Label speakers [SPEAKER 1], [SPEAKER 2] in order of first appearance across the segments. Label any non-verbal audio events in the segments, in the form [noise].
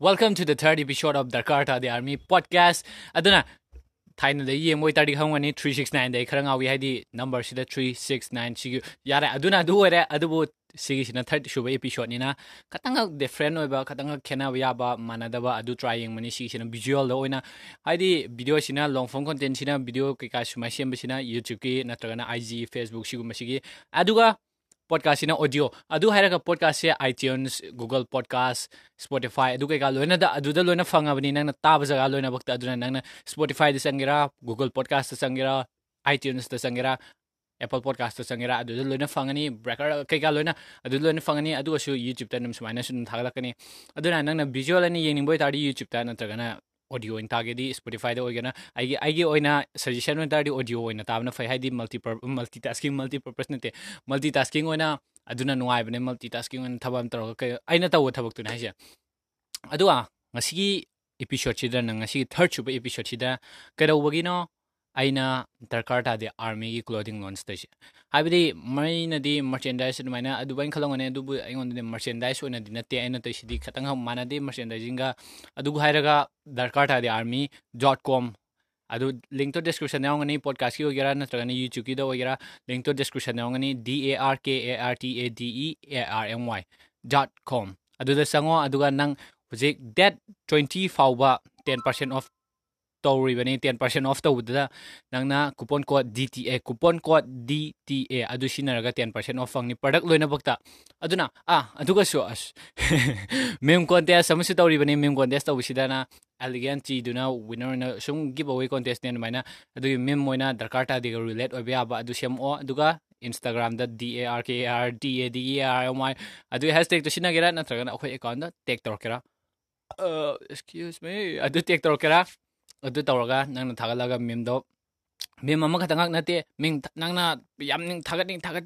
[SPEAKER 1] welcome to the third episode of Dakarta the army podcast. aduna thaina de ye moi tadi khangwani 369 de kharanga we had the number sida 369 yare aduna du were adu bo sigi sina third show episode ni na katang de friend oi ba katang khena ba ba manada ba adu trying mani sigi sina visual de oina haidi video sina long form content sina video ke ka suma sem sina youtube ki natra na ig facebook sigu ma sigi aduga अदुगा podcast ina audio adu hairaga podcast se iTunes Google Podcast Spotify adu kai ga loina da adu da loina fanga bani nang na tab jaga loina bakta adu nang na Spotify da sangira Google Podcast da sangira iTunes da sangira Apple Podcast da sangira adu da loina fangani breaker kai ga loina adu target Spotify da oigana aigi aigi oina suggestion on tardi audio oina tabna fai haidi multi multitasking multi purpose nate multitasking oina ꯑꯩꯅ ꯗꯔꯀꯥꯔ ꯇꯥꯗꯦ ꯑꯥꯔꯃꯤꯒꯤ clothing ꯂꯣꯟꯁꯇꯁꯦ ꯍꯥꯏꯕꯗꯤ ꯃꯩꯅꯗꯤ ꯃꯔꯆꯦꯟꯗꯥꯏꯁ ꯑꯗꯨꯃꯥꯏꯅ ꯑꯗꯨꯃꯥꯏꯅ ꯈꯜꯂꯝꯒꯅꯤ ꯑꯗꯨꯕꯨ ꯑꯩꯉꯣꯟꯗꯗꯤ ꯃꯔꯆꯦꯟꯗꯥꯏꯁ ꯑꯣꯏꯅꯗꯤ ꯅꯠꯇꯦ ꯑꯩꯅ ꯇꯧꯁꯤꯗꯤ ꯈꯤꯇꯪ ꯃꯥꯟꯅꯗꯦ ꯃꯔꯆꯦꯟꯗꯥꯏꯖꯤꯡꯒ ꯑꯗꯨꯕꯨ ꯍꯥꯏꯔꯒ ꯗꯔꯀꯥꯔ ꯇꯥꯗꯦ ꯑꯥꯔꯃꯤ ꯗꯣꯠ ꯀꯣꯝ ꯑꯗꯨ ꯂꯤꯡꯛ ꯇꯣ ꯗꯤꯁꯀ꯭ꯔꯤꯞꯁꯟ ꯌꯥꯎꯒꯅꯤ ꯄꯣꯗꯀꯥꯁꯀꯤ ꯑꯣꯏꯒꯦꯔꯥ ꯅꯠꯇ꯭ꯔꯒꯅ ꯌꯨꯇ꯭ꯌꯨꯕꯀꯤꯗ ꯑꯣꯏꯒꯦꯔꯥ ꯂꯤꯡꯛ ꯇꯣ ꯗꯤꯁꯀ꯭ꯔꯤꯞꯁꯟ ꯌꯥꯎꯒꯅꯤ D A R K A R T A D E A R M Y dot com ꯑꯗꯨꯗ ꯆꯪꯉꯣ ꯑꯗꯨꯒ ꯅꯪ ꯍꯧꯖꯤꯛ ꯗꯦꯠ ꯇ꯭ꯋꯦꯟꯇꯤ ꯐꯥꯎꯕ ꯇꯦꯟ ꯄꯥꯔꯁꯦꯟ ꯑꯣꯐ तौरिबनि टेन पर्सेंट ऑफ़ तौबदा नंगना coupon code DTA coupon code DTA अदु सिनरगा 10% ऑफ़ फंगनि प्रोडक्ट लोइना भक्ता अदुना आ अदुगा सो अस मेम कोन्टेस्ट समसु तौरिबनि मेम कोन्टेस्ट तौबिसिदाना एलिगेन चीदुना विनर न सुम गिव अवे कोन्टेस्ट ने माइना अदु मेम मोइना दरकार ता दिगा रिलेट ओबे आबा अदु सेम ओ अदुगा Instagram da DARKAR DADERMY अदु हैशटैग तो सिनगेरा नत्रगना अखोय अकाउंट दा टैग तौरकेरा uh excuse me अदु टैग तौरकेरा ꯑꯗꯨ ꯇꯦꯛ ꯇꯧꯔꯛꯀꯦꯔꯥ ꯑꯗꯨ ꯇꯧꯔꯒ ꯅꯪꯅ ꯊꯥꯒꯠꯂꯒ ꯃꯤꯝꯗꯣ ꯃꯤꯝ ꯑꯃꯈꯛꯇꯪ ꯅꯠꯇꯦ ꯃꯤꯡ ꯅꯪꯅ ꯌꯥꯝ ꯊꯥꯒꯠꯅꯤꯡ ꯊꯥꯒꯠ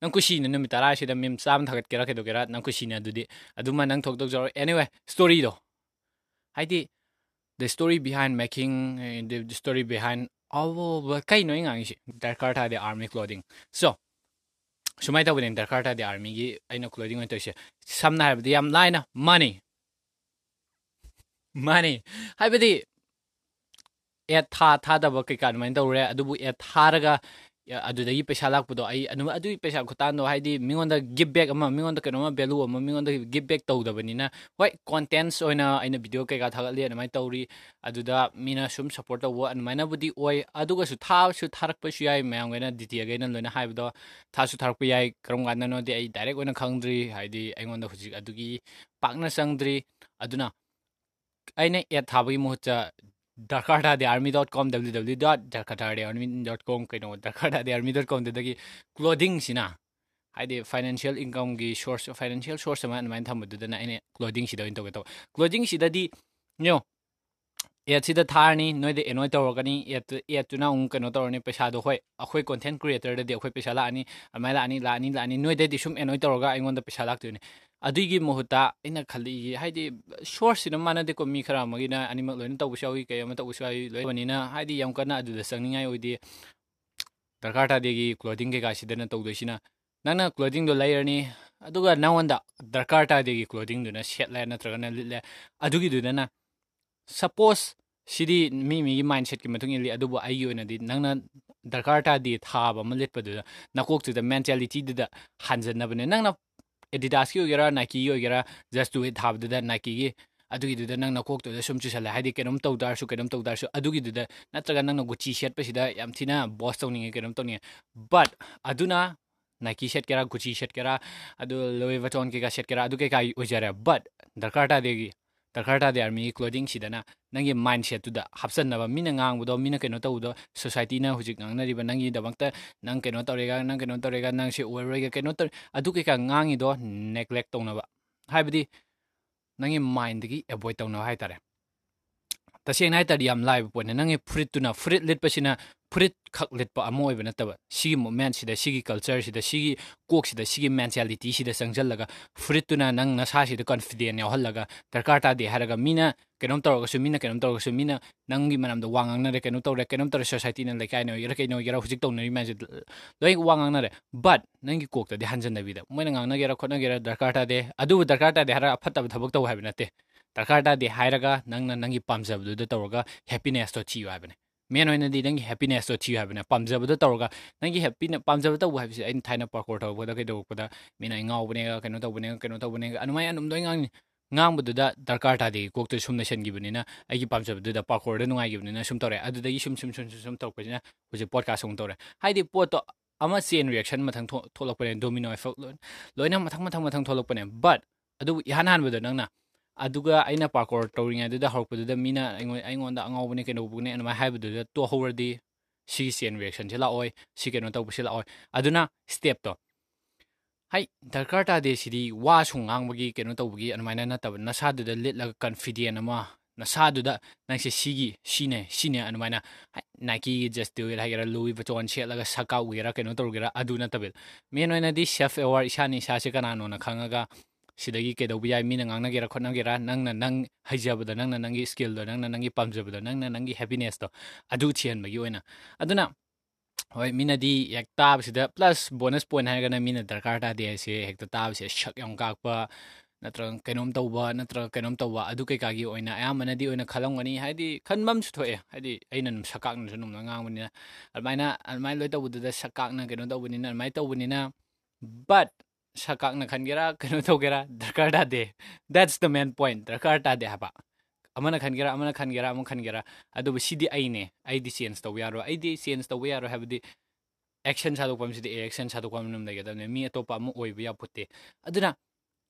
[SPEAKER 1] ꯅꯪ ꯀꯨꯁꯤꯅ ꯅꯨꯃꯤꯠ ꯇꯔꯥꯁꯤꯗ ꯃꯤꯝ ꯆꯥꯝꯃ ꯊꯥꯒꯠꯀꯦꯔꯥ ꯀꯩꯗꯧꯒꯦꯔꯥ ꯅꯪ ꯀꯨꯁꯤꯅ ꯑꯗꯨꯗꯤ ꯑꯗꯨꯃ ꯅꯪ ꯊꯣꯛ ꯇꯧꯖꯔꯣ ꯑꯦꯅꯤꯋꯦ ꯁ꯭ꯇꯣꯔꯤꯗꯣ ꯍꯥꯏꯗꯤ the story behind making the story behind ꯑꯋꯣꯕ ꯀꯩꯅꯣ ꯑꯩ ꯉꯥꯡꯉꯤꯁꯤ ꯗꯔꯀꯥꯔ ꯇꯥꯗꯦ ꯑꯥꯔꯃꯤ ꯀ꯭ꯂꯣꯊꯤꯡ ꯁꯣ ꯁꯨꯃꯥꯏꯅ ꯇꯧꯕꯅꯦ ꯗꯔꯀꯥꯔ ꯇꯥꯗꯦ ꯑꯥꯔꯃꯤꯒꯤ ꯑꯩꯅ ꯀ꯭ꯂꯣꯊꯤꯡ ꯑꯣꯏꯅ ꯇꯧꯔꯤꯁꯦ ꯁꯝꯅ ꯍꯥꯏꯔꯕꯗ ꯌꯥꯝ ꯂꯥꯏꯅ ꯃꯅꯤ ꯃꯥꯅꯤ ꯍꯥꯏꯕꯗꯤ ꯑꯦꯠ ꯊꯥ ꯊꯥꯗꯕ ꯀꯩꯀꯥ ꯑꯗꯨꯃꯥꯏꯅ ꯇꯧꯔꯦ ꯑꯗꯨꯕꯨ ꯑꯦꯠ ꯊꯥꯔꯒ ꯑꯗꯨꯗꯒꯤ ꯄꯩꯁꯥ ꯂꯥꯛꯄꯗꯣ ꯑꯩ ꯑꯗꯨꯒꯤ ꯄꯩꯁꯥ ꯈꯨꯇꯥꯟꯗꯣ ꯍꯥꯏꯗꯤ ꯃꯤꯉꯣꯟꯗ ꯒꯤꯞ ꯕꯦꯛ ꯑꯃ ꯃꯤꯉꯣꯟꯗ ꯀꯩꯅꯣꯃ ꯚꯦꯂꯨ ꯑꯃ ꯃꯤꯉꯣꯟꯗ ꯒꯤꯞ ꯕꯦꯛ ꯇꯧꯗꯕꯅꯤꯅ ꯍꯣꯏ ꯀꯣꯟꯇꯦꯟꯁ ꯑꯣꯏꯅ ꯑꯩꯅ ꯚꯤꯗꯤꯑꯣ ꯀꯩꯀꯥ ꯊꯥꯒꯠꯂꯤ ꯑꯗꯨꯃꯥꯏꯅ ꯇꯧꯔꯤ ꯑꯗꯨꯗ ꯃꯤꯅ ꯁꯨꯝ ꯁꯞꯄꯣꯔꯠ ꯇꯧꯕ ꯑꯗꯨꯃꯥꯏꯅꯕꯨꯗꯤ ꯑꯣꯏ ꯑꯗꯨꯒꯁꯨ ꯊꯥꯁꯨ ꯊꯥꯔꯛꯄꯁꯨ ꯌꯥꯏ ꯃꯌꯥꯝꯈꯩꯅ ꯗꯤꯇꯦꯜꯈꯩꯅ ꯂꯣꯏꯅ ꯍꯥꯏꯕꯗꯣ ꯊꯥꯁꯨ ꯊꯥꯔꯛꯄ ꯌꯥꯏ ꯀꯔꯝ ꯀꯥꯟꯗꯅꯣꯗꯤ ꯑꯩ ꯗꯥꯏꯔꯦꯛ ꯑꯣꯏꯅ ꯈꯪꯗ꯭ꯔꯤ ꯍꯥꯏꯗꯤ ꯑꯩꯉꯣꯟꯗ ꯍꯧꯖꯤꯛ ꯑꯗꯨꯒꯤ ꯄꯥꯛꯅ ꯆꯪꯗ꯭ꯔꯤ ꯑꯗꯨꯅ ꯑꯩꯅ ꯑꯦꯠ ꯊꯥꯕꯒꯤ ꯃꯍꯨꯠꯇ dakata the army.com www.dakataarmy.com kai no dakata the army.com de ki clothing sina hai de financial income gi source financial source man man tham du na ine clothing sida in to clothing sida di you know एथि द थारनी नोय दे एनोय तवर गनी एत एत ना उन कनो तवर ने पैसा दो होय अखोय कंटेंट क्रिएटर दे अखोय पैसा ला आनी अमाय ला आनी ला आनी ला आनी नोय दे दिसुम एनोय तवर गा आइगोन द पैसा लाग तुने अदुई गी मोहता इन खली ये हाइदि शोर सिन मान दे को मी खरा मगी ना आनी मग लोइन तव शावी के यम तव शावी लोइ बनी ना हाइदि यम कना अदु द संग नियाय ओइदि दरकाटा देगी क्लोथिंग के गासी दन तव दोसिना नाना क्लोथिंग दो लायरनी अदुगा नावंदा दरकाटा देगी क्लोथिंग दुना शेट लाय नत्रगना लिले अदुगी दुना ꯁꯄꯣꯁ ꯁꯤꯗꯤ ꯃꯤ ꯃꯤꯒꯤ ꯃꯥꯏꯟ ꯁꯦꯠꯀꯤ ꯃꯇꯨꯡ ꯏꯜꯂꯤ ꯑꯗꯨꯕꯨ ꯑꯩꯒꯤ ꯑꯣꯏꯅꯗꯤ ꯅꯪꯅ ꯗꯔꯀꯥꯔ ꯇꯥꯗꯦ ꯊꯥꯕ ꯑꯃ ꯂꯤꯠꯄꯗꯨꯗ ꯅꯀꯣꯛꯇꯨꯗ ꯃꯦꯟꯇꯦꯂꯤꯇꯤꯗꯨꯗ ꯍꯟꯖꯟꯅꯕꯅꯦ ꯅꯪꯅ ꯑꯦꯗꯤꯗꯥꯁꯀꯤ ꯑꯣꯏꯒꯦꯔꯥ ꯅꯥꯏꯀꯤꯒꯤ ꯑꯣꯏꯒꯦꯔꯥ ꯖꯁ ꯇꯨ ꯏꯠ ꯊꯥꯕꯗꯨꯗ ꯅꯥꯏꯀꯤꯒꯤ ꯑꯗꯨꯒꯤꯗꯨꯗ ꯅꯪ ꯅꯀꯣꯛꯇꯨꯗ ꯁꯨꯝ ꯆꯨꯁꯜꯂꯦ ꯍꯥꯏꯗꯤ ꯀꯩꯅꯣꯝ ꯇꯧ ꯇꯥꯔꯁꯨ ꯀꯩꯅꯣꯝ ꯇꯧ ꯇꯥꯔꯁꯨ ꯑꯗꯨꯒꯤꯗꯨꯗ ꯅꯠꯇ꯭ꯔꯒ ꯅꯪꯅ ꯒꯨꯆꯤ ꯁꯦꯠꯄꯁꯤꯗ ꯌꯥꯝ ꯊꯤꯅ ꯕꯣꯁ ꯇꯧꯅꯤꯡꯉꯦ ꯀꯩꯅꯣꯝ ꯇꯧꯅꯤꯡꯉꯦ ꯕꯠ ꯑꯗꯨꯅ ꯅꯥꯏꯀꯤ ꯁꯦꯠꯀꯦꯔꯥ ꯒꯨꯆꯤ ꯁꯦꯠꯀꯦꯔꯥ ꯑꯗꯨ ꯂꯣꯏ ꯕꯇꯣꯟ ꯀꯩꯀꯥ ꯁꯦꯠꯀꯦꯔꯥ ꯑꯗꯨ ꯀꯩꯀꯥ ꯑꯣꯏꯖꯔꯦ ꯕꯠ ꯗꯔꯀꯥꯔ ꯇꯥꯗꯦꯒꯤ Jakarta de army clothing shi dana nangi mind she tuda hapsan na ba min ngang bu do min ke no to do society na hujik ngang na ri ba nangi da bang ta nang ke no to re ga nang ke no to re ga nang she wer re ga ke no to adu ke ka ngang i do neglect to na ba hai bi nangi mind gi avoid to na hai ta re ꯇꯁꯦꯡꯅ ꯍꯥꯏꯇꯥꯔꯗꯤ ꯌꯥꯝ ꯂꯥꯏꯕ ꯄꯣꯠꯅꯦ ꯅꯪꯒꯤ ꯐꯨꯔꯤꯠꯇꯨꯅ ꯐꯨꯔꯤꯠ ꯂꯤꯠꯄꯁꯤꯅ ꯐꯨꯔꯤꯠ ꯈꯛ ꯂꯤꯠꯄ ꯑꯃ ꯑꯣꯏꯕ ꯅꯠꯇꯕ ꯁꯤꯒꯤ ꯃꯨꯞꯃꯦꯟꯁꯤꯗ ꯁꯤꯒꯤ ꯀꯜꯆꯔꯁꯤꯗ ꯁꯤꯒꯤ ꯀꯣꯛꯁꯤꯗ ꯁꯤꯒꯤ ꯃꯦꯟꯇꯦꯂꯤꯇꯤꯁꯤꯗ ꯆꯪꯁꯤꯜꯂꯒ ꯐꯨꯔꯤꯠꯇꯨꯅ ꯅꯪ ꯅꯁꯥꯁꯤꯗ ꯀꯟꯐꯤꯗꯦꯟ ꯌꯥꯎꯍꯜꯂꯒ ꯗꯔꯀꯥꯔ ꯇꯥꯗꯦ ꯍꯥꯏꯔꯒ ꯃꯤꯅ ꯀꯩꯅꯣꯝ ꯇꯧꯔꯒꯁꯨ ꯃꯤꯅ ꯀꯩꯅꯣꯝ ꯇꯧꯔꯒꯁꯨ ꯃꯤꯅ ꯅꯪꯒꯤ ꯃꯔꯝꯗ ꯋꯥ ꯉꯥꯡꯅꯔꯦ ꯀꯩꯅꯣ ꯇꯧꯔꯦ ꯀꯩꯅꯣꯝ ꯇꯧꯔꯦ ꯁꯣꯁꯥꯏꯇꯤꯅ ꯂꯩꯀꯥꯏꯅ ꯑꯣꯏꯒꯦꯔꯥ ꯀꯩꯅꯣ ꯑꯣꯏꯒꯦꯔꯥ ꯍꯧꯖꯤꯛ ꯇꯧꯅꯔꯤ ꯃꯌꯥꯝꯁꯦ ꯂꯣꯏ ꯋꯥ ꯉꯥꯡꯅꯔꯦ ꯕꯠ ꯅꯪꯒꯤ ꯀꯣꯛꯇꯗꯤ ꯍꯟꯖꯟꯅꯕꯤꯗ ꯃꯣꯏꯅ ꯉꯥꯡꯅꯒꯦꯔꯥ ꯈꯣꯠꯅꯒꯦꯔꯥ ꯗꯔꯀꯥꯔ ꯇꯥꯗꯦ ꯑꯗꯨꯕꯨ ꯗꯔꯀꯥꯔ ꯇꯥꯗꯦ ꯍꯥꯏꯔꯒ ꯑꯐꯠꯇꯕ ꯊꯕꯛ ꯇꯧ ꯍꯥꯏꯕ ꯅꯠꯇꯦ ꯗꯔꯀꯥꯔ ꯇꯥꯗꯦ ꯍꯥꯏꯔꯒ ꯅꯪꯅ ꯅꯪꯒꯤ ꯄꯥꯝꯖꯕꯗꯨꯗ ꯇꯧꯔꯒ ꯍꯦꯄꯤꯅꯦꯁꯇꯣ ꯊꯤꯌꯨ ꯍꯥꯏꯕꯅꯦ ꯃꯦꯟ ꯑꯣꯏꯅꯗꯤ ꯅꯪꯒꯤ ꯍꯦꯄꯤꯅꯦꯁꯇꯣ ꯊꯤꯌꯨ ꯍꯥꯏꯕꯅꯦ ꯄꯥꯝꯖꯕꯗꯣ ꯇꯧꯔꯒ ꯅꯪꯒꯤ ꯍꯦꯄꯤꯅ ꯄꯥꯝꯖꯕ ꯇꯧꯕ ꯍꯥꯏꯕꯁꯦ ꯑꯩꯅ ꯊꯥꯏꯅ ꯄꯥꯔꯀꯣꯔ ꯇꯧꯔꯛꯄꯗ ꯀꯩꯗꯧꯔꯛꯄꯗ ꯃꯤꯅ ꯑꯩ ꯉꯥꯎꯕꯅꯦꯒ ꯀꯩꯅꯣ ꯇꯧꯕꯅꯦꯒ ꯀꯩꯅꯣ ꯇꯧꯕꯅꯦꯒ ꯑꯗꯨꯃꯥꯏꯅ ꯑꯗꯨꯝ ꯂꯣꯏ ꯉꯥꯡꯉꯤ ꯉꯥꯡꯕꯗꯨꯗ ꯗꯔꯀꯥꯔ ꯇꯥꯗꯦ ꯀꯣꯛꯇ ꯁꯨꯝ ꯂꯩꯁꯟꯈꯤꯕꯅꯤꯅ ꯑꯩꯒꯤ ꯄꯥꯝꯖꯕꯗꯨꯗ ꯄꯥꯔꯀꯣꯔꯗ ꯅꯨꯡꯉꯥꯏꯈꯤꯕꯅꯤꯅ ꯁꯨꯝ ꯇꯧꯔꯦ ꯑꯗꯨꯗꯒꯤ ꯁꯨꯝ ꯁꯨꯝ ꯁꯨꯝ ꯁꯨꯝ ꯇꯧꯔꯛꯄꯁꯤꯅ ꯍꯧꯖꯤꯛ ꯄꯣꯗꯀꯥꯁ ꯑꯃꯨꯛ ꯇꯧꯔꯦ ꯍꯥꯏꯗꯤ ꯄꯣꯠꯇꯣ ꯑꯃ ꯆꯦꯟ ꯔꯤꯌꯦꯛꯁꯟ ꯃꯊꯪ ꯊꯣꯛꯂꯛꯄꯅꯦ ꯗꯣꯃꯤꯅꯣ ꯑꯦꯐꯦꯛ ꯂꯣꯏꯅ ꯃꯊꯪ ꯃꯊꯪ ꯃꯊꯪ ꯊꯣꯛꯂꯛꯄꯅꯦ ꯕꯠ ꯑꯗꯨꯕꯨ ꯏꯍꯥꯟ ꯍꯥꯟꯕꯗ ꯅꯪꯅ aduga aina parkour tawring adu da horpu da mina aingon aingon da angaw bune keno bune anma haibu da to hower di shi sen reaction chila oi shi keno taw chila oi aduna step to hai darkar ta de sidi wa chung ang bagi keno taw bagi anma na ta na sa du da lit la confident ama na sa du da na se shi gi shi ne shi ne anma na nike just do it ha gera louis vuitton che la saka wera keno taw gera aduna tabil me no na di chef award shani sha se kana no na khanga ga ꯁꯤꯗꯒꯤ ꯀꯩꯗꯧꯕ ꯌꯥꯏ ꯃꯤꯅ ꯉꯥꯡꯅꯒꯦꯔꯥ ꯈꯣꯠꯅꯒꯦꯔꯥ ꯅꯪꯅ ꯅꯪ ꯍꯩꯖꯕꯗꯣ ꯅꯪꯅ ꯅꯪꯒꯤ ꯁ꯭ꯀꯤꯜꯗꯣ ꯅꯪꯅ ꯅꯪꯒꯤ ꯄꯥꯝꯖꯕꯗꯣ ꯅꯪꯅ ꯅꯪꯒꯤ ꯍꯦꯄꯤꯅꯦꯁꯇꯣ ꯑꯗꯨ ꯊꯤꯍꯟꯕꯒꯤ ꯑꯣꯏꯅ ꯑꯗꯨꯅ ꯍꯣꯏ ꯃꯤꯅꯗꯤ ꯍꯦꯛ ꯇꯥꯕꯁꯤꯗ ꯄ꯭ꯂꯁ ꯕꯣꯅꯁ ꯄꯣꯏꯟ ꯍꯥꯏꯔꯒꯅ ꯃꯤꯅ ꯗꯔꯀꯥꯔ ꯇꯥꯗꯦ ꯍꯥꯏꯁꯦ ꯍꯦꯛꯇ ꯇꯥꯕꯁꯦ ꯁꯛ ꯌꯥꯝ ꯀꯥꯛꯄ ꯅꯠꯇ꯭ꯔꯒ ꯀꯩꯅꯣꯝ ꯇꯧꯕ ꯅꯠꯇ꯭ꯔꯒ ꯀꯩꯅꯣꯝ ꯇꯧꯕ ꯑꯗꯨ ꯀꯩꯀꯥꯒꯤ ꯑꯣꯏꯅ ꯑꯌꯥꯝꯕꯅꯗꯤ ꯑꯣꯏꯅ ꯈꯜꯂꯝꯒꯅꯤ ꯍꯥꯏꯗꯤ ꯈꯟꯕꯝꯁꯨ ꯊꯣꯛꯑꯦ ꯍꯥꯏꯗꯤ ꯑꯩꯅ ꯑꯗꯨꯝ ꯁꯛꯀꯥꯛꯅꯁꯨ ꯑꯗꯨꯝ ꯉꯥꯡꯕꯅꯤꯅ ꯑꯗꯨꯃꯥꯏꯅ ꯑꯗꯨꯃꯥꯏꯅ ꯂꯣꯏ ꯇꯧꯕꯗꯨꯗ ꯁꯛꯀꯥꯛꯅ ꯀꯩꯅꯣ ꯇꯧꯕꯅꯤꯅ ꯑꯗꯨꯃꯥꯏꯅ ꯇꯧꯕꯅꯤꯅ ꯕꯠ ꯁꯛꯀꯥꯛꯅ ꯈꯟꯒꯦꯔꯥ ꯀꯩꯅꯣ ꯇꯧꯒꯦꯔꯥ ꯗꯔꯀꯥꯔ ꯇꯥꯗꯦ ꯗꯦꯠꯁ ꯗ ꯃꯦꯟ ꯄꯣꯏꯟ ꯗꯔꯀꯥꯔ ꯇꯥꯗꯦ ꯍꯥꯏꯕ ꯑꯃꯅ ꯈꯟꯒꯦꯔꯥ ꯑꯃꯅ ꯈꯟꯒꯦꯔꯥ ꯑꯃ ꯈꯟꯒꯦꯔꯥ ꯑꯗꯨꯕꯨ ꯁꯤꯗꯤ ꯑꯩꯅꯦ ꯑꯩꯗꯤ ꯆꯦꯟꯖ ꯇꯧꯕ ꯌꯥꯔꯣꯏ ꯑꯩꯗꯤ ꯆꯦꯟꯖ ꯇꯧꯕ ꯌꯥꯔꯣꯏ ꯍꯥꯏꯕꯗꯤ ꯑꯦꯛꯁꯟ ꯁꯥꯗꯣꯛꯄ ꯑꯃꯁꯤꯗꯤ ꯑꯦꯛꯁꯟ ꯁꯥꯗꯣꯛꯄ ꯑꯃ ꯂꯩꯒꯗꯕꯅꯤ ꯃꯤ ꯑꯇꯣꯞꯄ ꯑꯃ ꯑꯣꯏꯕ ꯌꯥꯄꯣꯠꯇꯦ ꯑꯗꯨꯅ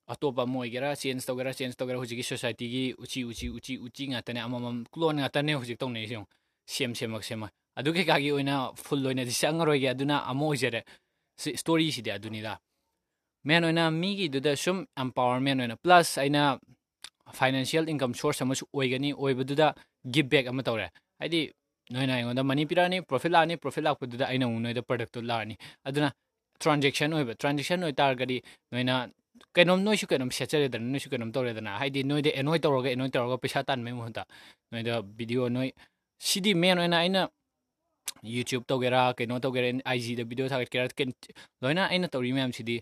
[SPEAKER 1] ꯑꯇꯣꯞꯄ ꯑꯃ ꯑꯣꯏꯒꯦꯔꯥ ꯆꯦꯟꯖ ꯇꯧꯒꯦꯔꯥ ꯆꯦꯟꯖ ꯇꯧꯒꯦꯔꯥ ꯍꯧꯖꯤꯛꯀꯤ ꯁꯣꯁꯥꯏꯇꯤꯒꯤ ꯎꯆꯤ ꯎꯆꯤ ꯎꯆꯤ ꯎꯆꯤ ꯉꯥꯛꯇꯅꯦ ꯑꯃꯃꯝ ꯀ꯭ꯂꯣꯟ ꯉꯥꯛꯇꯅꯦ ꯍꯧꯖꯤꯛ ꯇꯧꯅꯩꯁꯦ ꯌꯦꯡꯉꯨ ꯁꯦꯝ ꯁꯦꯝꯃꯛ ꯁꯦꯝꯃꯛ ꯑꯗꯨ ꯀꯩꯀꯥꯒꯤ ꯑꯣꯏꯅ ꯐꯨꯜ ꯑꯣꯏꯅꯗꯤ ꯆꯪꯉꯔꯣꯏꯒꯦ ꯑꯗꯨꯅ ꯑꯃ ꯑꯣꯏꯖꯔꯦ ꯁꯤ ꯁ꯭ꯇꯣꯔꯤꯁꯤꯗꯤ ꯑꯗꯨꯅꯤꯗ ꯃꯦꯟ ꯑꯣꯏꯅ ꯃꯤꯒꯤꯗꯨꯗ ꯁꯨꯝ ꯑꯦꯝꯄꯥꯋꯔꯃꯦꯟ ꯑꯣꯏꯅ ꯄ꯭ꯂꯁ ꯑꯩꯅ ꯐꯥꯏꯅꯥꯟꯁꯤꯌꯦꯜ ꯏꯟꯀꯝ ꯁꯣꯔꯁ ꯑꯃꯁꯨ ꯑꯣꯏꯒꯅꯤ ꯑꯣꯏꯕꯗꯨꯗ ꯒꯤꯞ ꯕꯦꯛ ꯑꯃ ꯇꯧꯔꯦ ꯍꯥꯏꯗꯤ ꯅꯣꯏꯅ ꯑꯩꯉꯣꯟꯗ ꯃꯅꯤ ꯄꯤꯔꯛꯑꯅꯤ ꯄ꯭ꯔꯣꯐꯤꯠ ꯂꯥꯛꯑꯅꯤ ꯄ꯭ꯔꯣꯐꯤꯠ ꯂꯥꯛꯄꯗꯨꯗ ꯑꯩꯅ ꯑꯃꯨꯛ ꯅꯣꯏꯗ ꯄ꯭ꯔꯗꯛꯇꯨ ꯂꯥꯛꯑꯅꯤ ꯑꯗꯨꯅ ꯇ꯭ꯔꯥꯟꯖꯦꯛꯁꯟ ꯑꯣꯏꯕ ꯇ꯭ꯔꯥꯟꯖꯦꯛꯁꯟ ꯑꯣꯏꯇꯥꯔꯒꯗꯤ ꯅꯣꯏꯅ ꯀꯩꯅꯣꯝ ꯅꯣꯏꯁꯨ ꯀꯩꯅꯣꯝ ꯁꯦꯠꯆꯔꯦꯗꯅ ꯅꯣꯏꯁꯨ ꯀꯩꯅꯣꯝ ꯇꯧꯔꯦꯗꯅ ꯍꯥꯏꯗꯤ ꯅꯣꯏꯗ ꯑꯦꯅꯣꯏ ꯇꯧꯔꯒ ꯑꯦꯅꯣꯏ ꯇꯧꯔꯒ ꯄꯩꯁꯥ ꯇꯥꯟꯕꯩ ꯃꯍꯨꯠꯇ ꯅꯣꯏꯗ ꯚꯤꯗꯤꯑꯣ ꯅꯣꯏ ꯁꯤꯗꯤ ꯃꯦꯟ ꯑꯣꯏꯅ ꯑꯩꯅ ꯌꯨꯇ꯭ꯌꯨꯕ ꯇꯧꯒꯦꯔꯥ ꯀꯩꯅꯣ ꯇꯧꯒꯦꯔꯥ ꯑꯥꯏ ꯖꯤꯗ ꯚꯤꯗꯤꯑꯣ ꯊꯥꯒꯠꯀꯦꯔꯥ ꯂꯣꯏꯅ ꯑꯩꯅ ꯇꯧꯔꯤ ꯃꯌꯥꯝꯁꯤꯗꯤ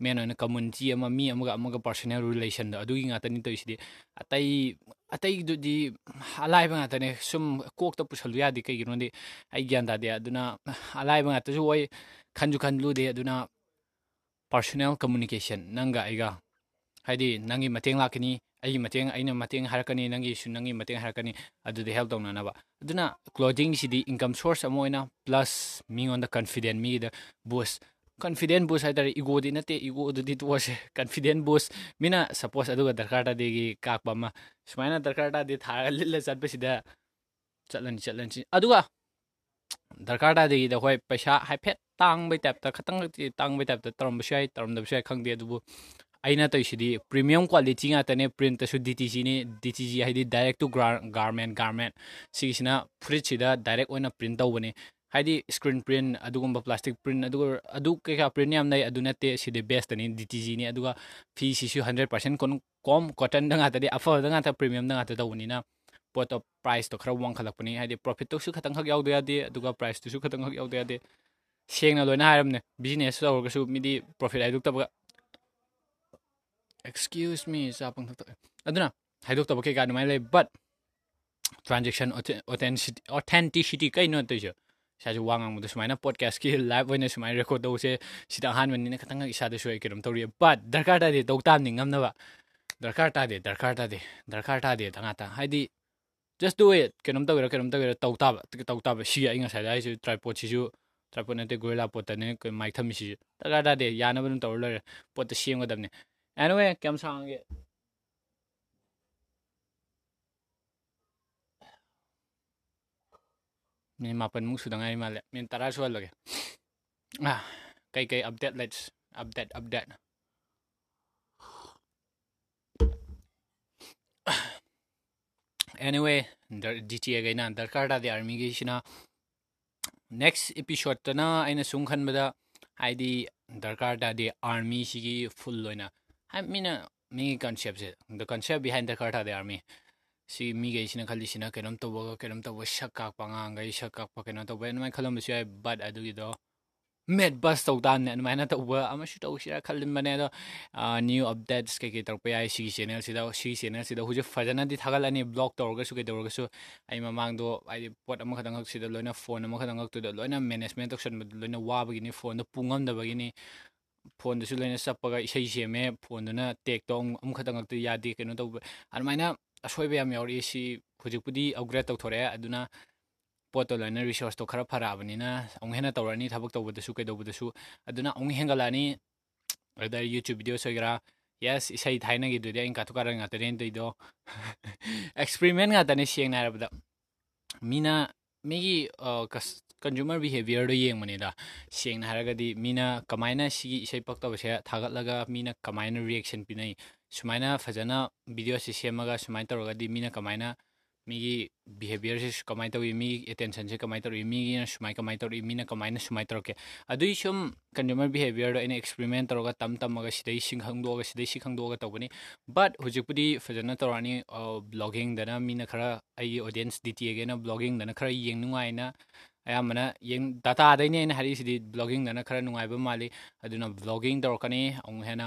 [SPEAKER 1] ꯃꯦꯟ ꯑꯣꯏꯅ ꯀꯝꯃꯨꯅꯤꯇꯤ ꯑꯃ ꯃꯤ ꯑꯃꯒ ꯑꯃꯒ ꯄꯥꯔꯁꯣꯅꯦꯜ ꯔꯤꯂꯦꯁꯟꯗꯣ ꯑꯗꯨꯒꯤ ꯉꯥꯛꯇꯅꯤ ꯇꯧꯔꯤꯁꯤꯗꯤ ꯑꯇꯩ ꯑꯇꯩꯗꯨꯗꯤ ꯑꯂꯥꯏꯕ ꯉꯥꯛꯇꯅꯦ ꯁꯨꯝ ꯀꯣꯛꯇ ꯄꯨꯁꯜꯂꯨ ꯌꯥꯗꯦ ꯀꯩꯒꯤꯅꯣꯗꯤ ꯑꯩ ꯒ꯭ꯌꯥꯟ ꯇꯥꯗꯦ ꯑꯗꯨꯅ ꯑꯂꯥꯏꯕ ꯉꯥꯛꯇꯁꯨ ꯑꯣꯏ ꯈꯟꯁꯨ ꯈꯟꯂꯨꯗꯦ ꯑꯗꯨꯅ ꯄꯥꯔꯁꯣꯅꯦꯜ ꯀꯝꯃꯨꯅꯤꯀꯦꯁꯟ ꯅꯪꯒ ꯑꯩꯒ ꯍꯥꯏꯗꯤ ꯅꯪꯒꯤ ꯃꯇꯦꯡ ꯂꯥꯛꯀꯅꯤ ꯑꯩꯒꯤ ꯃꯇꯦꯡ ꯑꯩꯅ ꯃꯇꯦꯡ ꯍꯥꯏꯔꯛꯀꯅꯤ ꯅꯪꯒꯤꯁꯨ ꯅꯪꯒꯤ ꯃꯇꯦꯡ ꯍꯥꯏꯔꯛꯀꯅꯤ ꯑꯗꯨꯗ ꯍꯦꯜꯞ ꯇꯧꯅꯅꯕ ꯑꯗꯨꯅ ꯀ꯭ꯂꯣꯊꯤꯡꯁꯤꯗꯤ ꯏꯟꯀꯝ ꯁꯣꯔꯁ ꯑꯃ ꯑꯣꯏꯅ ꯄ꯭ꯂꯁ ꯃꯤꯉꯣꯟꯗ ꯀꯟꯐꯤꯗꯦꯟ ꯃꯤꯒꯤꯗ ꯕꯨꯁ ꯀꯟꯐꯤꯗꯦꯟ ꯕꯨꯁ ꯍꯥꯏꯇꯥꯔꯦ ꯏꯒꯣꯗꯤ ꯅꯠꯇꯦ ꯏꯒꯣꯗꯨꯗꯤ ꯇꯣꯛꯑꯁꯦ ꯀꯟꯐꯤꯗꯦꯟ ꯕꯨꯁ ꯃꯤꯅ ꯁꯄꯣꯁ ꯑꯗꯨꯒ ꯗꯔꯀꯥꯔ ꯇꯥꯗꯦꯒꯤ ꯀꯥꯛꯄ ꯑꯃ ꯁꯨꯃꯥꯏꯅ ꯗꯔꯀꯥꯔ ꯇꯥꯗꯦ ꯊꯥꯔꯒ [laughs] ꯂꯤꯠꯂ ꯆꯠꯄꯁꯤꯗ ꯆꯠꯂꯅꯤ ꯆꯠꯂꯅꯤ ꯑꯗꯨꯒ ꯗꯔꯀꯥꯔ ꯇꯥꯗꯦꯒꯤꯗ ꯍꯣꯏ ꯄꯩꯁꯥ ꯍꯥꯏꯐꯦꯠ ꯇꯥꯡꯕꯩ ꯇꯥꯏꯞꯇ ꯈꯇꯪ ꯇꯥꯡꯕꯩ ꯇꯥꯏꯞꯇ ꯇꯧꯔꯝꯕꯁꯨ ꯌꯥꯏ ꯇꯧꯔꯝꯗꯕꯁꯨ ꯌꯥꯏ ꯈꯪꯗꯦ ꯑꯗꯨꯕꯨ ꯑꯩꯅ ꯇꯧꯔꯤꯁꯤꯗꯤ ꯄ꯭ꯔꯤꯃꯤꯌꯝ ꯀ꯭ꯋꯥꯂꯤꯇꯤ ꯉꯥꯛꯇꯅꯦ ꯄ꯭ꯔꯤꯟꯇꯁꯨ D T ꯖꯤꯅꯤ D T G ꯍꯥꯏꯗꯤ direct to garment garment ꯁꯤꯒꯤꯁꯤꯅ ꯐꯨꯔꯤꯠꯁꯤꯗ direct ꯑꯣꯏꯅ ꯄ꯭ꯔꯤꯟ ꯇꯧꯕꯅꯤ ꯍꯥꯏꯗꯤ ꯁ꯭ꯀ꯭ꯔꯤꯟ ꯄ꯭ꯔꯤꯟ ꯑꯗꯨꯒꯨꯝꯕ ꯄ꯭ꯂꯥꯁꯇꯤꯛ ꯄ꯭ꯔꯤꯟ ꯑꯗꯨꯒ ꯑꯗꯨ ꯀꯩꯀꯥ ꯄ꯭ꯔꯤꯟ ꯌꯥꯝ ꯂꯩ ꯑꯗꯨ ꯅꯠꯇꯦ ꯁꯤꯗꯤ ꯕꯦꯁꯇꯅꯤ ꯗꯤ ꯇꯤ ꯖꯤꯅꯤ ꯑꯗꯨꯒ ꯐꯤꯁꯤꯁꯨ ꯍꯟꯗ꯭ꯔꯦꯠ ꯄꯥꯔꯁꯦꯟ ꯀꯣꯝ ꯀꯣꯇꯟꯗ ꯉꯥꯛꯇꯗꯤ ꯑꯐꯕꯗ ꯉꯥꯛꯇ ꯄ꯭ꯔꯤꯃꯤꯌꯝꯗ ꯉꯥꯛꯇ ꯇꯧꯕꯅꯤꯅ ꯄꯣꯠꯇꯣ ꯄ꯭ꯔꯥꯏꯁꯇꯣ ꯈꯔ ꯋꯥꯡꯈꯠꯂꯛꯄꯅꯤ ꯍꯥꯏꯗꯤ ꯄ꯭ꯔꯣꯐꯤꯠꯇꯨꯁꯨ ꯈꯇꯪꯈꯛ ꯌꯥꯎꯗ ꯌꯥꯗꯦ ꯑꯗꯨꯒ ꯄ꯭ꯔꯥꯏꯁꯇꯨꯁꯨ ꯈꯇꯪꯈꯛ ꯌꯥꯎꯗ ꯌꯥꯗꯦ ꯁꯦꯡꯅ ꯂꯣꯏꯅ ꯍꯥꯏꯔꯕꯅꯦ ꯕꯤꯖꯤꯅꯦꯁ ꯇꯧꯔꯒꯁꯨ ꯃꯤꯗꯤ ꯄ꯭ꯔꯣꯐꯤꯠ ꯍꯥꯏꯗꯣꯛꯇꯕ ꯑꯦꯛꯁꯀ꯭ꯌꯨꯁ ꯃꯤ ꯆꯥ ꯄꯪꯊꯛ ꯑꯗꯨꯅ ꯍꯥꯏꯗꯣꯛꯇꯕ ꯀꯩꯀꯥ ꯑꯗꯨꯃꯥꯏꯅ ꯂꯩ ꯕꯠ ꯇ꯭ꯔꯥꯟꯖꯦꯛꯁꯟ ꯑꯣꯊꯦꯟꯇꯤꯁꯤꯇꯤ ꯀꯩꯅꯣ ꯇꯧꯔꯤꯁꯦ 샤지 왕앙 무도 스마이나 팟캐스트 키 라이브 웨네 스마이 레코드 도세. 시다 한원니네 카탕가 이샤데 쇼에 그럼 토리 바 더카타 데 독탐 닝암나 바 더카타 데 더카타 데 더카타 데 당아타 하이디 just do it. 그럼 더 그럼 그럼 더 독타 독타 시야 인가 사다 이제 트라이포드 시주. 트라이포드한테 고일라 포타네. 그 마이크 탐시 더카타 데 야나버는 토르 포트 시행거답네. Anyway 겸상게 minute ꯃꯥꯄꯟꯃꯨꯛ ꯁꯨꯗ ꯉꯥꯏꯔꯤ ꯃꯥꯜꯂꯦ ꯃꯤꯅꯤꯠ ꯇꯔꯥ ꯁꯨꯍꯜꯂꯒꯦ ꯀꯩꯀꯩ ꯑꯞꯗꯦꯠ ꯂꯩꯠꯁ update update anyway G T ꯑꯦꯒꯩꯅ ꯗꯔꯀꯥꯔ ꯇꯥꯗꯦ ꯑꯥꯔꯃꯤꯒꯤꯁꯤꯅ ꯅꯦꯛꯁ ꯏꯄꯤꯁꯣꯠꯇꯅ ꯑꯩꯅ ꯁꯨꯝ ꯈꯟꯕꯗ ꯍꯥꯏꯗꯤ ꯗꯔꯀꯥꯔ ꯇꯥꯗꯦ ꯑꯥꯔꯃꯤꯁꯤꯒꯤ ꯐꯨꯜ ꯑꯣꯏꯅ ꯃꯤꯅ ꯃꯤꯒꯤ ꯀꯟꯁꯦꯞꯁꯦ ꯗ ꯀꯟꯁꯦꯞ ꯕꯤꯍꯥꯏꯟ ꯗꯔꯀꯥꯔ ꯇꯥꯗꯦ ꯑꯥꯔꯃꯤ ꯁꯤ ꯃꯤꯈꯩꯁꯤꯅ ꯈꯜꯂꯤꯁꯤꯅ ꯀꯩꯅꯣꯝ ꯇꯧꯕꯒ ꯀꯩꯅꯣꯝ ꯇꯧꯕ ꯁꯛ ꯀꯥꯛꯄ ꯑꯉꯥꯡꯈꯩ ꯁꯛ ꯀꯥꯛꯄ ꯀꯩꯅꯣ ꯇꯧꯕ ꯑꯗꯨꯃꯥꯏꯅ ꯈꯜꯂꯝꯕꯁꯨ ꯌꯥꯏ ꯕꯠ ꯑꯗꯨꯒꯤꯗꯣ ꯃꯦꯠ ꯕꯁ ꯇꯧ ꯇꯥꯟꯅꯦ ꯑꯗꯨꯃꯥꯏꯅ ꯇꯧꯕ ꯑꯃꯁꯨ ꯇꯧꯁꯤꯔꯥ ꯈꯜꯂꯝꯕꯅꯦ ꯑꯗꯣ ꯅ꯭ꯌꯨ ꯑꯞꯗꯦꯠꯁ ꯀꯩꯀꯩ ꯇꯧꯔꯛꯄ ꯌꯥꯏ ꯁꯤꯒꯤ ꯆꯦꯅꯦꯜꯁꯤꯗ ꯁꯤꯒꯤ ꯆꯦꯅꯦꯜꯁꯤꯗ ꯍꯧꯖꯤꯛ ꯐꯖꯅꯗꯤ ꯊꯥꯒꯠꯂꯅꯤ ꯕ꯭ꯂꯣꯛ ꯇꯧꯔꯒꯁꯨ ꯀꯩꯗꯧꯔꯒꯁꯨ ꯑꯩ ꯃꯃꯥꯡꯗꯣ ꯍꯥꯏꯗꯤ ꯄꯣꯠ ꯑꯃꯈꯛꯇꯪꯈꯛꯁꯤꯗ ꯂꯣꯏꯅ ꯐꯣꯟ ꯑꯃꯈꯛꯇꯪꯈꯛꯇꯨꯗ ꯂꯣꯏꯅ ꯃꯦꯅꯦꯖꯃꯦꯟ ꯇꯧꯁꯟꯕꯗ ꯂꯣꯏꯅ ꯋꯥꯕꯒꯤꯅꯤ ꯐꯣꯟꯗꯣ ꯄꯨꯡꯉꯝꯗꯕꯒꯤꯅꯤ ꯐꯣꯟꯗꯨꯁꯨ ꯂꯣꯏꯅ ꯆꯞꯄꯒ ꯏꯁꯩ ꯁꯦꯝꯃꯦ ꯐꯣꯟꯗꯨꯅ ꯇꯦꯛꯇꯣ ꯑꯃꯈꯛꯇꯪꯈꯛꯇ ꯌꯥꯗꯦ ꯀꯩꯅꯣ ꯇꯧꯕ ꯑꯗꯨꯃꯥꯏꯅ ꯑꯁꯣꯏꯕ ꯌꯥꯝ ꯌꯥꯎꯔꯛꯏ ꯁꯤ ꯍꯧꯖꯤꯛꯄꯨꯗꯤ ꯑꯞꯒ꯭ꯔꯦꯗ ꯇꯧꯊꯣꯔꯛꯑꯦ ꯑꯗꯨꯅ ꯄꯣꯠꯇꯣ ꯂꯣꯏꯅ ꯔꯤꯁꯣꯔꯁꯇꯣ ꯈꯔ ꯐꯔꯛꯑꯕꯅꯤꯅ ꯑꯃꯨꯛ ꯍꯦꯟꯅ ꯇꯧꯔꯛꯑꯅꯤ ꯊꯕꯛ ꯇꯧꯕꯗꯁꯨ ꯀꯩꯗꯧꯕꯗꯁꯨ ꯑꯗꯨꯅ ꯑꯃꯨꯛ ꯍꯦꯟꯒꯠꯂꯛꯑꯅꯤ ꯑꯗ ꯌꯨꯇ꯭ꯌꯨꯕ ꯚꯤꯗꯤꯑꯣꯁ ꯑꯣꯏꯒꯦꯔꯥ ꯌꯦꯁ ꯏꯁꯩ ꯊꯥꯏꯅꯒꯤꯗꯨꯗꯤ ꯑꯩꯅ ꯀꯥꯊꯣꯛ ꯀꯥꯔꯟ ꯉꯥꯛꯇꯅꯦ ꯇꯧꯔꯤꯗꯣ ꯑꯦꯛꯁꯄꯦꯔꯤꯃꯦꯟ ꯉꯥꯛꯇꯅꯦ ꯁꯦꯡꯅ ꯍꯥꯏꯔꯕꯗ ꯃꯤꯅ ꯃꯤꯒꯤ ꯀꯟꯖꯨꯃꯔ ꯕꯤꯍꯦꯕꯤꯌꯔꯗꯣ ꯌꯦꯡꯕꯅꯤꯗ ꯁꯦꯡꯅ ꯍꯥꯏꯔꯒꯗꯤ ꯃꯤꯅ ꯀꯃꯥꯏꯅ ꯁꯤꯒꯤ ꯏꯁꯩ ꯄꯛꯇꯕꯁꯦ ꯊꯥꯒꯠꯂꯒ ꯃꯤꯅ ꯀꯃꯥꯏꯅ ꯔꯤꯌꯦꯛꯁꯟ ꯄꯤꯅꯩ ꯁꯨꯃꯥꯏꯅ ꯐꯖꯅ ꯚꯤꯗꯤꯑꯣꯁꯤ ꯁꯦꯝꯃꯒ ꯁꯨꯃꯥꯏꯅ ꯇꯧꯔꯒꯗꯤ ꯃꯤꯅ ꯀꯃꯥꯏꯅ ꯃꯤꯒꯤ ꯕꯤꯍꯦꯕꯤꯌꯔꯁꯤ ꯀꯃꯥꯏꯅ ꯇꯧꯏ ꯃꯤꯒꯤ ꯑꯦꯇꯦꯟꯁꯟꯁꯦ ꯀꯃꯥꯏꯅ ꯇꯧꯔꯤ ꯃꯤꯒꯤꯅ ꯁꯨꯃꯥꯏꯅ ꯀꯃꯥꯏꯅ ꯇꯧꯔꯤ ꯃꯤꯅ ꯀꯃꯥꯏꯅ ꯁꯨꯃꯥꯏꯅ ꯇꯧꯔꯛꯀꯦ ꯑꯗꯨꯒꯤ ꯁꯨꯝ ꯀꯟꯖꯨꯃꯔ ꯕꯤꯍꯦꯕꯤꯌꯔꯗꯣ ꯑꯩꯅ ꯑꯦꯛꯁꯄꯦꯔꯤꯃꯦꯟ ꯇꯧꯔꯒ ꯇꯝ ꯇꯝꯃꯒ ꯁꯤꯗꯩ ꯁꯤ ꯈꯪꯗꯣꯛꯑꯒ ꯁꯤꯗꯩ ꯁꯤ ꯈꯪꯗꯣꯛꯑꯒ ꯇꯧꯕꯅꯤ ꯕꯠ ꯍꯧꯖꯤꯛꯄꯨꯗꯤ ꯐꯖꯅ ꯇꯧꯔꯛꯑꯅꯤ ꯕ꯭ꯂꯣꯒꯤꯡꯗꯅ ꯃꯤꯅ ꯈꯔ ꯑꯩꯒꯤ ꯑꯣꯗꯤꯌꯦꯟꯁ ꯗꯤ ꯇꯤ ꯑꯦꯒꯩꯅ ꯕ꯭ꯂꯣꯒꯤꯡꯗꯅ ꯈꯔ ꯌꯦꯡ ꯅꯨꯡꯉꯥꯏꯅ ꯑꯌꯥꯝꯕꯅ ꯌꯦꯡ ꯗꯇꯥꯗꯩꯅꯦ ꯑꯩꯅ ꯍꯥꯏꯔꯛꯏꯁꯤꯗꯤ ꯕ꯭ꯂꯣꯒꯤꯡꯗꯅ ꯈꯔ ꯅꯨꯡꯉꯥꯏꯕ ꯃꯥꯜꯂꯤ ꯑꯗꯨꯅ ꯕ꯭ꯂꯣꯒꯤꯡ ꯇꯧꯔꯛꯀꯅꯤ ꯑꯃꯨꯛ ꯍꯦꯟꯅ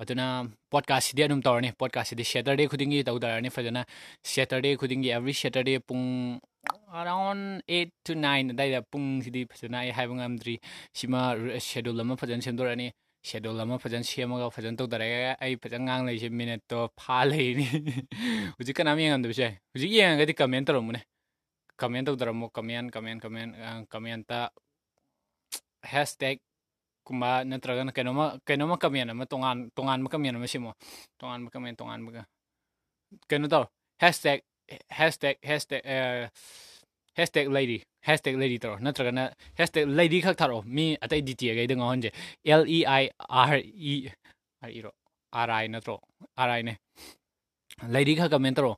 [SPEAKER 1] अदुना पॉडकास्ट सिदी अदुम तौरने पॉडकास्ट सिदी सैटरडे खुदिंगी तौदरने फजना सैटरडे खुदिंगी एवरी सैटरडे पुंग around 8 to 9 dai da pung sidi phajana ai haibang amdri sima schedule lama phajan sendorani schedule lama phajan sema ga phajan to dare ai phajan ngang lai sem minute to pha lai ni uji kana mi ngam dubse uji ye ga di comment taro mune comment to daro mo comment comment comment comment ta hashtag ꯀꯨꯝꯕ ꯅꯠꯇ꯭ꯔꯒꯅ ꯀꯩꯅꯣꯃ ꯀꯩꯅꯣꯃ comment ꯑꯃ ꯇꯣꯉꯥꯟ ꯇꯣꯉꯥꯟꯕ comment ꯑꯃ ꯁꯦꯝꯃꯣ ꯇꯣꯉꯥꯟꯕ ꯀꯃꯦꯟ ꯇꯣꯉꯥꯟꯕꯒ ꯀꯩꯅꯣ ꯇꯧ ꯍꯦꯁꯇꯦꯛ ꯍꯦꯁꯇꯦꯛ ꯍꯦꯁꯇꯦꯛ ꯍꯦꯁꯇꯦꯛ ꯂꯩꯔꯤ ꯍꯦꯁꯇꯦꯛ ꯂꯩꯔꯤ ꯇꯧꯔꯣ ꯅꯠꯇ꯭ꯔꯒꯅ ꯍꯦꯁꯇꯦꯛ ꯂꯩꯔꯤ ꯈꯛ ꯊꯥꯔꯛꯑꯣ ꯃꯤ ꯑꯇꯩ ꯗꯤ ꯇꯤ ꯑꯒꯩꯗ ꯉꯥꯎꯍꯟꯁꯦ L E I R E R ꯏꯔꯣ ꯑꯥꯔ ꯑꯥꯏ ꯅꯠꯇ꯭ꯔꯣ ꯑꯥꯔ ꯑꯥꯏꯅꯦ ꯂꯩꯔꯤ ꯈꯛ ꯀꯃꯦꯟ ꯇꯧꯔꯛꯑꯣ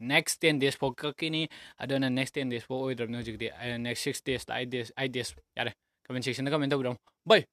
[SPEAKER 1] next 10 days på kakini ada na next 10 days på oidrum nu jigdi next 6 days ideas days, yare kamen section da kamen da bro bye!